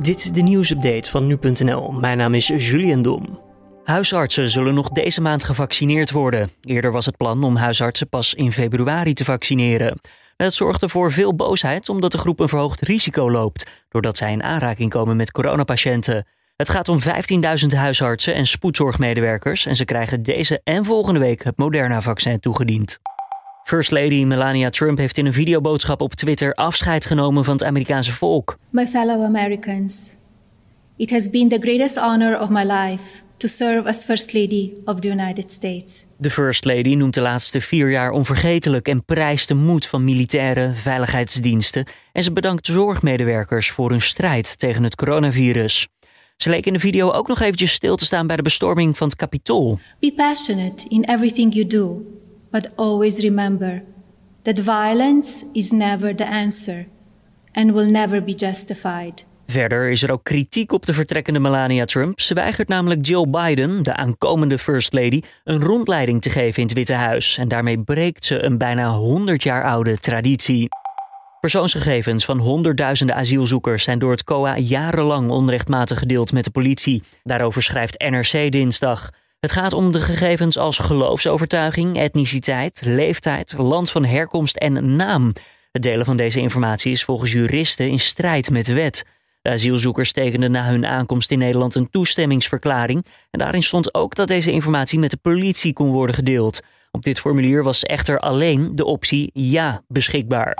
Dit is de nieuwsupdate van nu.nl. Mijn naam is Julian Dom. Huisartsen zullen nog deze maand gevaccineerd worden. Eerder was het plan om huisartsen pas in februari te vaccineren. Dat zorgde voor veel boosheid omdat de groep een verhoogd risico loopt, doordat zij in aanraking komen met coronapatiënten. Het gaat om 15.000 huisartsen en spoedzorgmedewerkers en ze krijgen deze en volgende week het Moderna-vaccin toegediend. First Lady Melania Trump heeft in een videoboodschap op Twitter afscheid genomen van het Amerikaanse volk. My fellow Americans, it has been the greatest honor of my life to serve as First Lady of the United States. De First Lady noemt de laatste vier jaar onvergetelijk en prijst de moed van militairen, veiligheidsdiensten en ze bedankt zorgmedewerkers voor hun strijd tegen het coronavirus. Ze leek in de video ook nog eventjes stil te staan bij de bestorming van het Capitool. Be passionate in everything you do, but always remember that violence is never the answer and will never be justified. Verder is er ook kritiek op de vertrekkende Melania Trump. Ze weigert namelijk Jill Biden, de aankomende First Lady, een rondleiding te geven in het Witte Huis. En daarmee breekt ze een bijna 100 jaar oude traditie. Persoonsgegevens van honderdduizenden asielzoekers zijn door het COA jarenlang onrechtmatig gedeeld met de politie. Daarover schrijft NRC dinsdag. Het gaat om de gegevens als geloofsovertuiging, etniciteit, leeftijd, land van herkomst en naam. Het delen van deze informatie is volgens juristen in strijd met de wet. De asielzoekers tekenden na hun aankomst in Nederland een toestemmingsverklaring. En daarin stond ook dat deze informatie met de politie kon worden gedeeld. Op dit formulier was echter alleen de optie ja beschikbaar.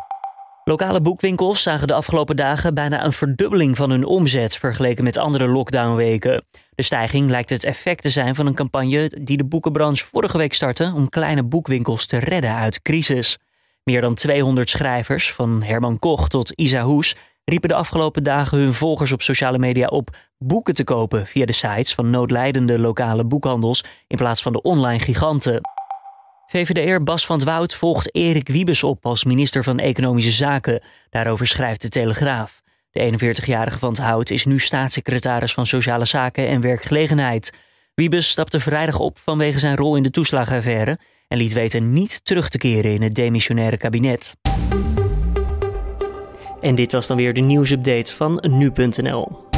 Lokale boekwinkels zagen de afgelopen dagen bijna een verdubbeling van hun omzet vergeleken met andere lockdownweken. De stijging lijkt het effect te zijn van een campagne die de boekenbranche vorige week startte om kleine boekwinkels te redden uit crisis. Meer dan 200 schrijvers, van Herman Koch tot Isa Hoes, riepen de afgelopen dagen hun volgers op sociale media op boeken te kopen via de sites van noodlijdende lokale boekhandels in plaats van de online giganten. VVD'er Bas van het Woud volgt Erik Wiebes op als minister van Economische Zaken. Daarover schrijft de Telegraaf. De 41-jarige van het Hout is nu staatssecretaris van Sociale Zaken en Werkgelegenheid. Wiebes stapte vrijdag op vanwege zijn rol in de toeslagaffaire en liet weten niet terug te keren in het demissionaire kabinet. En dit was dan weer de nieuwsupdate van nu.nl.